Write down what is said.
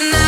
な